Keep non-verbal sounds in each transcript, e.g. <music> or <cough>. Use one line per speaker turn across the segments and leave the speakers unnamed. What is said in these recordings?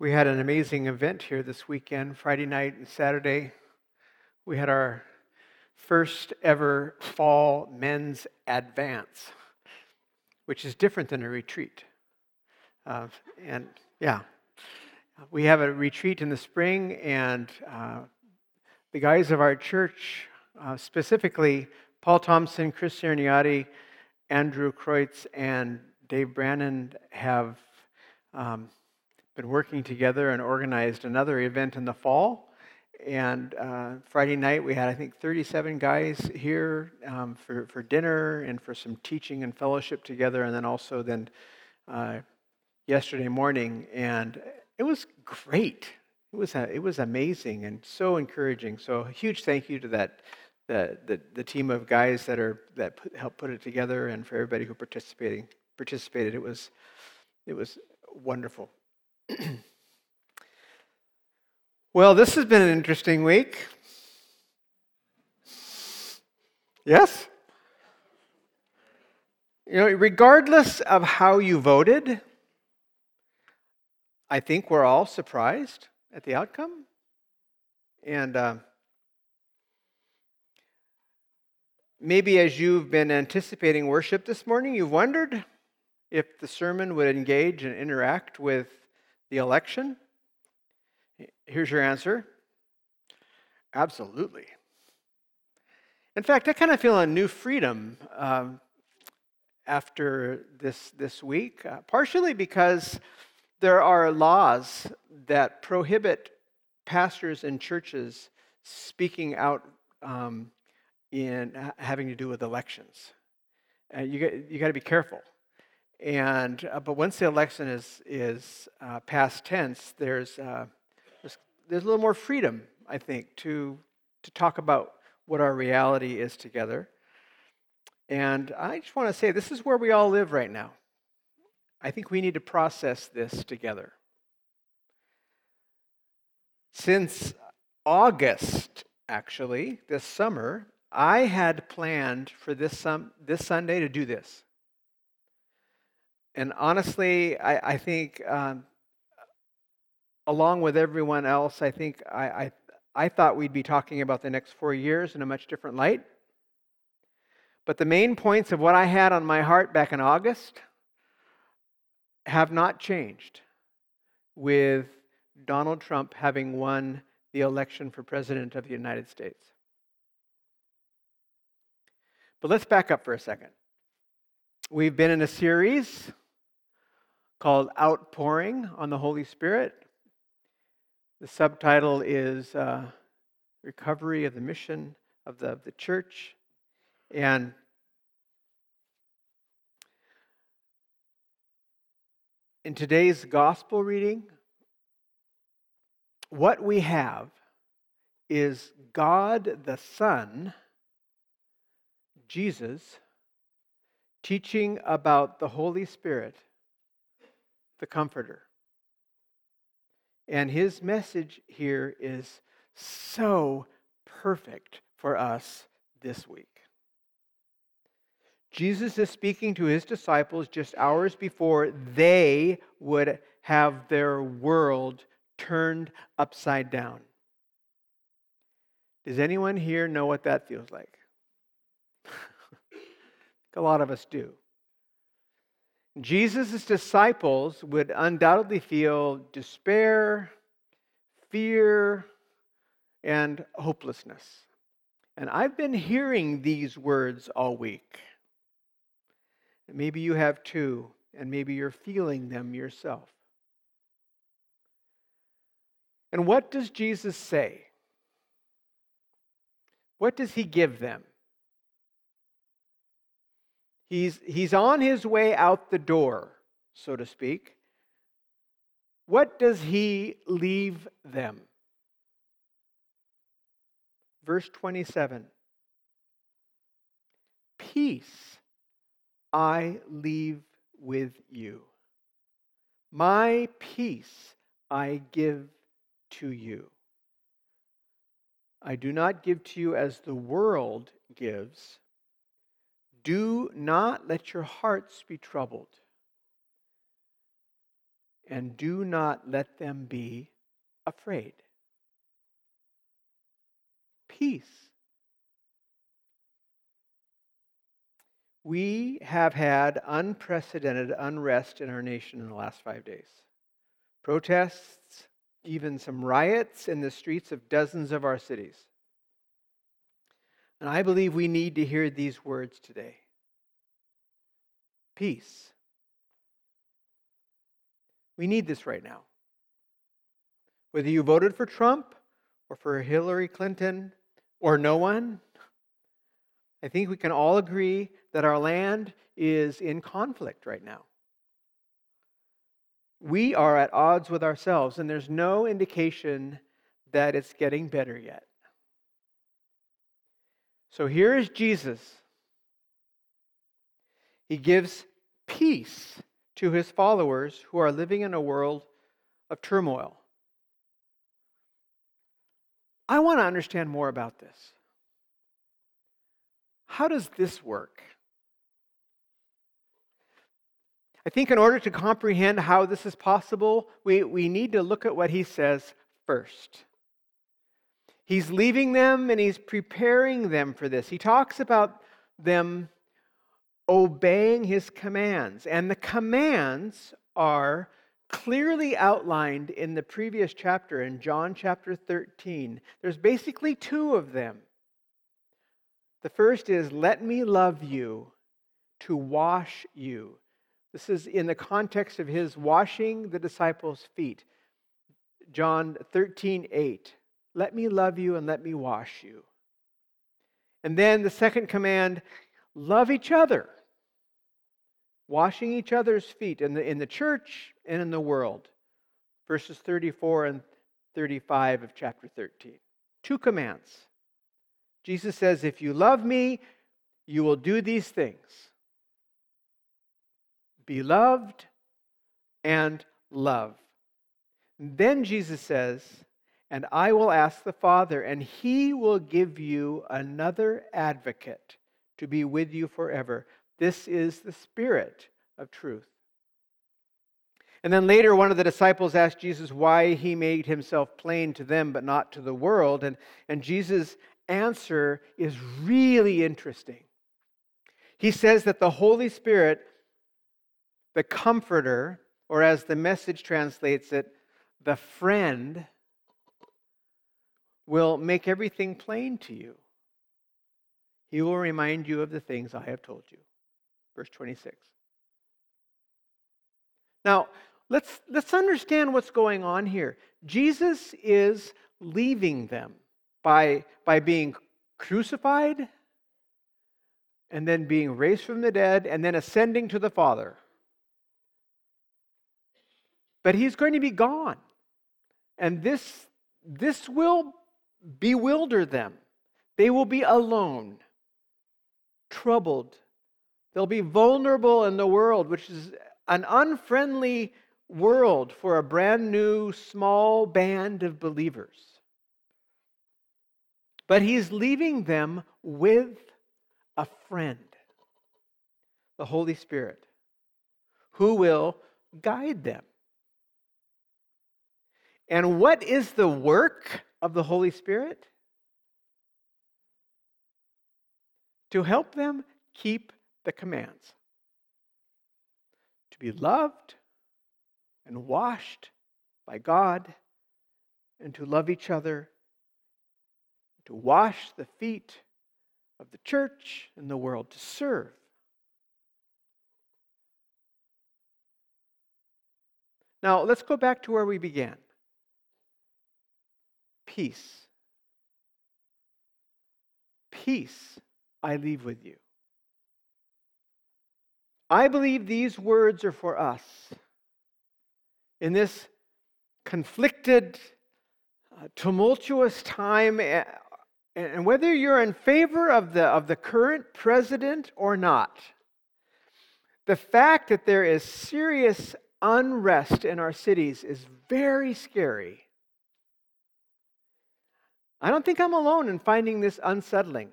We had an amazing event here this weekend, Friday night and Saturday. We had our first ever fall men's advance, which is different than a retreat. Uh, and yeah, we have a retreat in the spring, and uh, the guys of our church, uh, specifically Paul Thompson, Chris Cerniati, Andrew Kreutz, and Dave Brannon, have um, been working together and organized another event in the fall. And uh, Friday night, we had, I think, 37 guys here um, for, for dinner and for some teaching and fellowship together. And then also then uh, yesterday morning. And it was great. It was, a, it was amazing and so encouraging. So a huge thank you to that, the, the, the team of guys that, are, that put, helped put it together and for everybody who participating, participated. It was, it was wonderful. <clears throat> well, this has been an interesting week. Yes? You know, regardless of how you voted, I think we're all surprised at the outcome. And uh, maybe as you've been anticipating worship this morning, you've wondered if the sermon would engage and interact with the election? Here's your answer absolutely. In fact, I kind of feel a new freedom um, after this, this week, uh, partially because there are laws that prohibit pastors and churches speaking out um, in having to do with elections. Uh, you, got, you got to be careful. And uh, but once the election is is uh, past tense, there's, uh, there's there's a little more freedom, I think, to to talk about what our reality is together. And I just want to say this is where we all live right now. I think we need to process this together. Since August, actually, this summer, I had planned for this, sum, this Sunday to do this. And honestly, I, I think, um, along with everyone else, I think I, I, I thought we'd be talking about the next four years in a much different light. But the main points of what I had on my heart back in August have not changed with Donald Trump having won the election for President of the United States. But let's back up for a second. We've been in a series called Outpouring on the Holy Spirit. The subtitle is uh, Recovery of the Mission of the, of the Church. And in today's gospel reading, what we have is God the Son, Jesus, teaching about the Holy Spirit the Comforter. And his message here is so perfect for us this week. Jesus is speaking to his disciples just hours before they would have their world turned upside down. Does anyone here know what that feels like? <laughs> A lot of us do. Jesus' disciples would undoubtedly feel despair, fear, and hopelessness. And I've been hearing these words all week. Maybe you have too, and maybe you're feeling them yourself. And what does Jesus say? What does he give them? He's, he's on his way out the door, so to speak. What does he leave them? Verse 27 Peace I leave with you. My peace I give to you. I do not give to you as the world gives. Do not let your hearts be troubled, and do not let them be afraid. Peace. We have had unprecedented unrest in our nation in the last five days. Protests, even some riots in the streets of dozens of our cities. And I believe we need to hear these words today peace. We need this right now. Whether you voted for Trump or for Hillary Clinton or no one, I think we can all agree that our land is in conflict right now. We are at odds with ourselves, and there's no indication that it's getting better yet. So here is Jesus. He gives peace to his followers who are living in a world of turmoil. I want to understand more about this. How does this work? I think in order to comprehend how this is possible, we, we need to look at what he says first. He's leaving them and he's preparing them for this. He talks about them obeying his commands. And the commands are clearly outlined in the previous chapter, in John chapter 13. There's basically two of them. The first is, Let me love you to wash you. This is in the context of his washing the disciples' feet. John 13, 8. Let me love you and let me wash you. And then the second command love each other, washing each other's feet in the, in the church and in the world. Verses 34 and 35 of chapter 13. Two commands. Jesus says, If you love me, you will do these things be loved and love. then Jesus says, and I will ask the Father, and he will give you another advocate to be with you forever. This is the Spirit of truth. And then later, one of the disciples asked Jesus why he made himself plain to them but not to the world. And, and Jesus' answer is really interesting. He says that the Holy Spirit, the Comforter, or as the message translates it, the friend, will make everything plain to you. He will remind you of the things I have told you. Verse 26. Now, let's, let's understand what's going on here. Jesus is leaving them by, by being crucified and then being raised from the dead and then ascending to the Father. But he's going to be gone. And this, this will bewilder them. They will be alone, troubled. They'll be vulnerable in the world, which is an unfriendly world for a brand new small band of believers. But he's leaving them with a friend, the Holy Spirit, who will guide them. And what is the work of the Holy Spirit? To help them keep the commands. To be loved and washed by God, and to love each other, to wash the feet of the church and the world, to serve. Now, let's go back to where we began peace. Peace I leave with you. I believe these words are for us in this conflicted, uh, tumultuous time. And whether you're in favor of the, of the current president or not, the fact that there is serious unrest in our cities is very scary. I don't think I'm alone in finding this unsettling.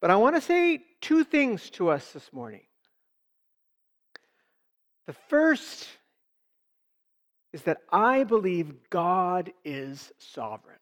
But I want to say two things to us this morning. The first is that I believe God is sovereign.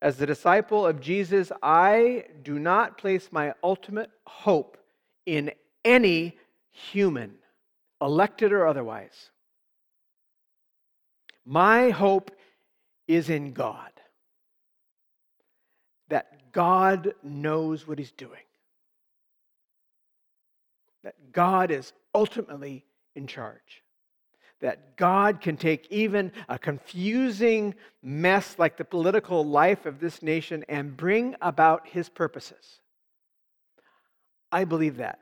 As the disciple of Jesus, I do not place my ultimate hope in any human, elected or otherwise. My hope is in God. That God knows what He's doing. That God is ultimately in charge that God can take even a confusing mess like the political life of this nation and bring about his purposes. I believe that.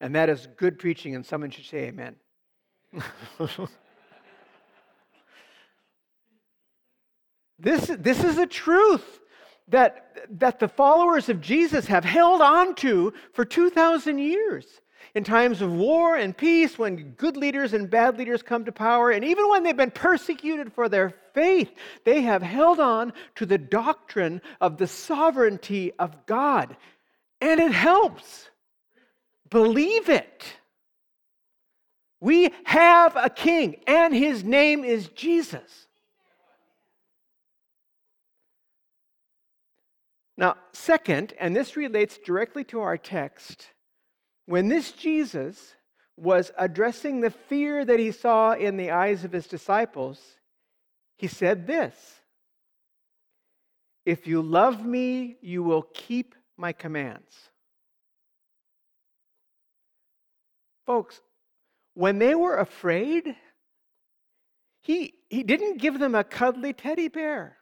And that is good preaching, and someone should say amen. <laughs> this, this is a truth that, that the followers of Jesus have held on to for 2,000 years in times of war and peace, when good leaders and bad leaders come to power, and even when they've been persecuted for their faith, they have held on to the doctrine of the sovereignty of God. And it helps. Believe it. We have a king, and his name is Jesus. Now, second, and this relates directly to our text, when this Jesus was addressing the fear that he saw in the eyes of his disciples, he said this If you love me, you will keep my commands. Folks, when they were afraid, he, he didn't give them a cuddly teddy bear.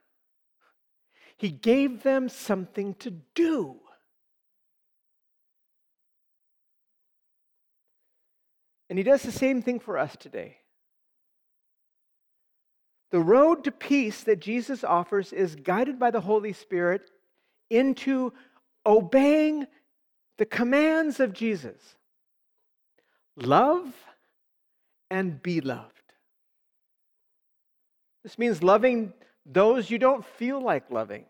He gave them something to do. And he does the same thing for us today. The road to peace that Jesus offers is guided by the Holy Spirit into obeying the commands of Jesus love and be loved. This means loving those you don't feel like loving.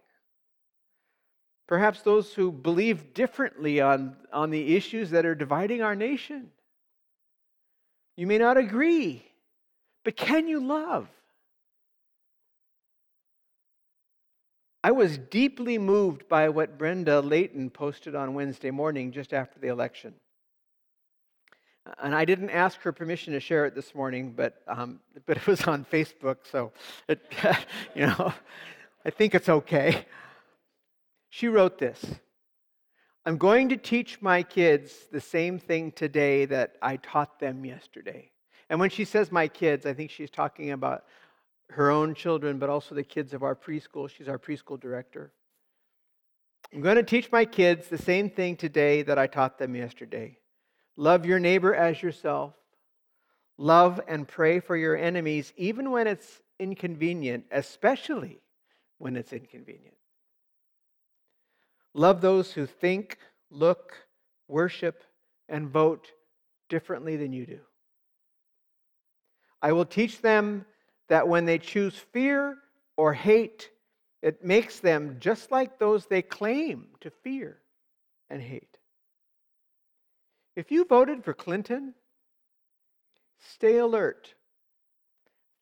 Perhaps those who believe differently on, on the issues that are dividing our nation. You may not agree, but can you love? I was deeply moved by what Brenda Layton posted on Wednesday morning just after the election. And I didn't ask her permission to share it this morning, but, um, <laughs> but it was on Facebook, so it, <laughs> you know, I think it's okay. She wrote this I'm going to teach my kids the same thing today that I taught them yesterday. And when she says my kids, I think she's talking about her own children, but also the kids of our preschool. She's our preschool director. I'm going to teach my kids the same thing today that I taught them yesterday. Love your neighbor as yourself. Love and pray for your enemies, even when it's inconvenient, especially when it's inconvenient. Love those who think, look, worship, and vote differently than you do. I will teach them that when they choose fear or hate, it makes them just like those they claim to fear and hate. If you voted for Clinton, stay alert.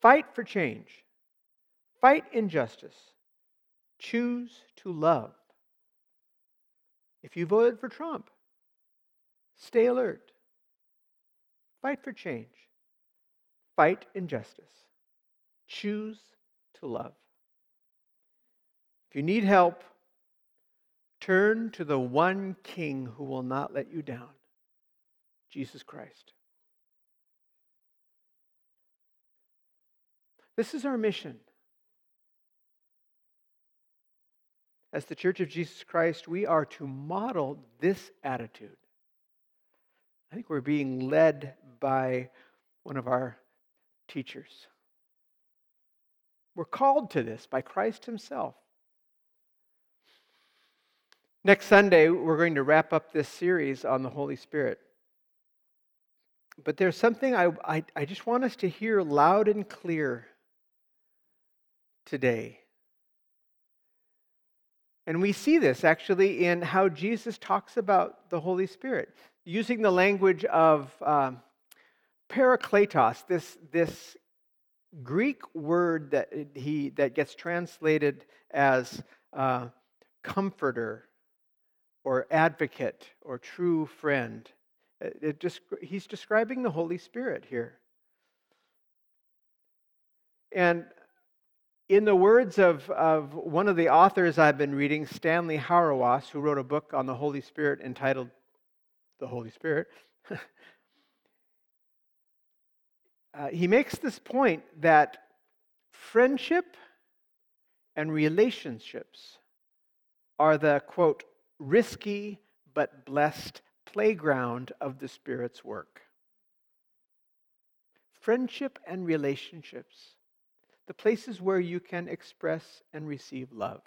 Fight for change. Fight injustice. Choose to love. If you voted for Trump, stay alert. Fight for change. Fight injustice. Choose to love. If you need help, turn to the one King who will not let you down Jesus Christ. This is our mission. as the Church of Jesus Christ, we are to model this attitude. I think we're being led by one of our teachers. We're called to this by Christ Himself. Next Sunday, we're going to wrap up this series on the Holy Spirit. But there's something I, I, I just want us to hear loud and clear today. And we see this actually in how Jesus talks about the Holy Spirit, using the language of um, parakletos, this, this Greek word that, he, that gets translated as uh, comforter or advocate or true friend. Just, he's describing the Holy Spirit here. And in the words of, of one of the authors I've been reading, Stanley Hauerwas, who wrote a book on the Holy Spirit entitled The Holy Spirit, <laughs> uh, he makes this point that friendship and relationships are the, quote, risky but blessed playground of the Spirit's work. Friendship and relationships the places where you can express and receive love,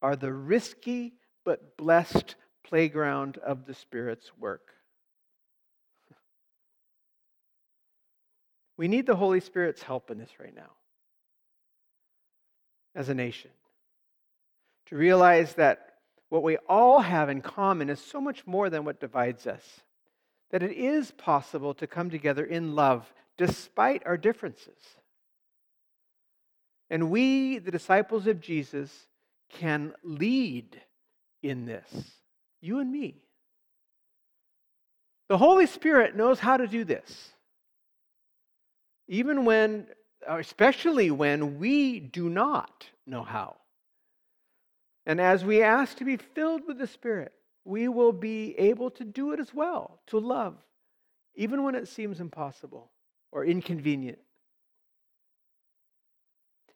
are the risky but blessed playground of the Spirit's work. We need the Holy Spirit's help in this right now as a nation. To realize that what we all have in common is so much more than what divides us. That it is possible to come together in love despite our differences. And we, the disciples of Jesus, can lead in this. You and me. The Holy Spirit knows how to do this. Even when, especially when we do not know how. And as we ask to be filled with the Spirit, we will be able to do it as well, to love, even when it seems impossible or inconvenient.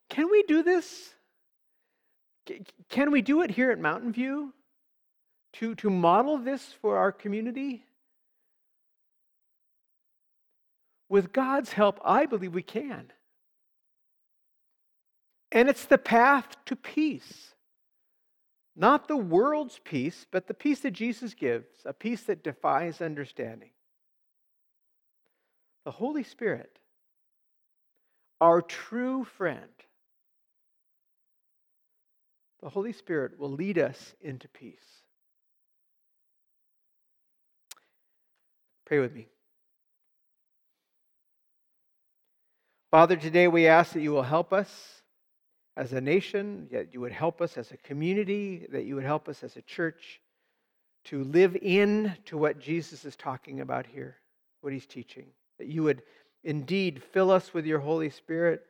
Can we do this? Can we do it here at Mountain View to, to model this for our community? With God's help, I believe we can. And it's the path to peace. Not the world's peace, but the peace that Jesus gives, a peace that defies understanding. The Holy Spirit, our true friend, the Holy Spirit will lead us into peace. Pray with me. Father, today we ask that you will help us as a nation, that you would help us as a community, that you would help us as a church to live in to what Jesus is talking about here, what he's teaching. That you would indeed fill us with your Holy Spirit,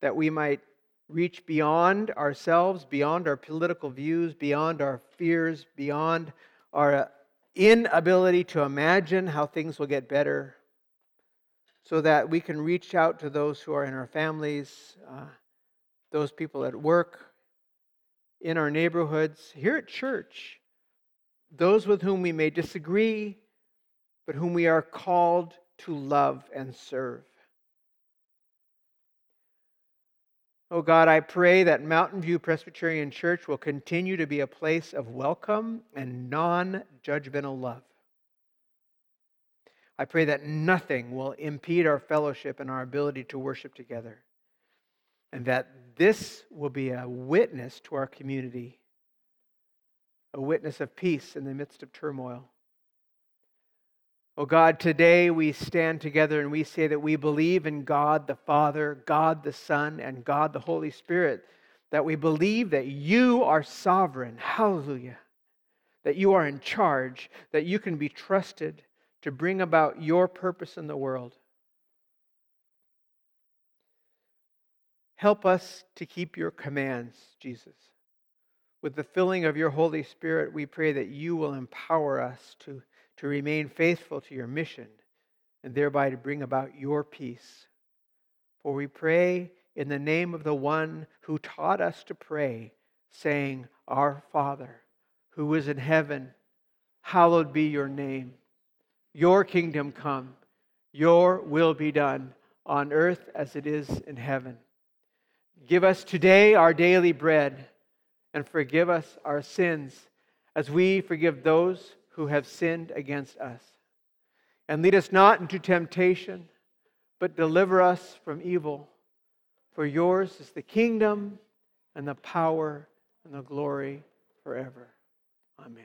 that we might reach beyond ourselves, beyond our political views, beyond our fears, beyond our inability to imagine how things will get better, so that we can reach out to those who are in our families, uh, those people at work, in our neighborhoods, here at church, those with whom we may disagree, but whom we are called to love and serve. Oh God, I pray that Mountain View Presbyterian Church will continue to be a place of welcome and non judgmental love. I pray that nothing will impede our fellowship and our ability to worship together, and that this will be a witness to our community, a witness of peace in the midst of turmoil. Oh God, today we stand together and we say that we believe in God the Father, God the Son, and God the Holy Spirit. That we believe that you are sovereign. Hallelujah. That you are in charge, that you can be trusted to bring about your purpose in the world. Help us to keep your commands, Jesus. With the filling of your Holy Spirit, we pray that you will empower us to to remain faithful to your mission and thereby to bring about your peace. For we pray in the name of the one who taught us to pray, saying, Our Father, who is in heaven, hallowed be your name. Your kingdom come, your will be done on earth as it is in heaven. Give us today our daily bread and forgive us our sins as we forgive those who have sinned against us. And lead us not into temptation, but deliver us from evil. For yours is the kingdom and the power and the glory forever. Amen.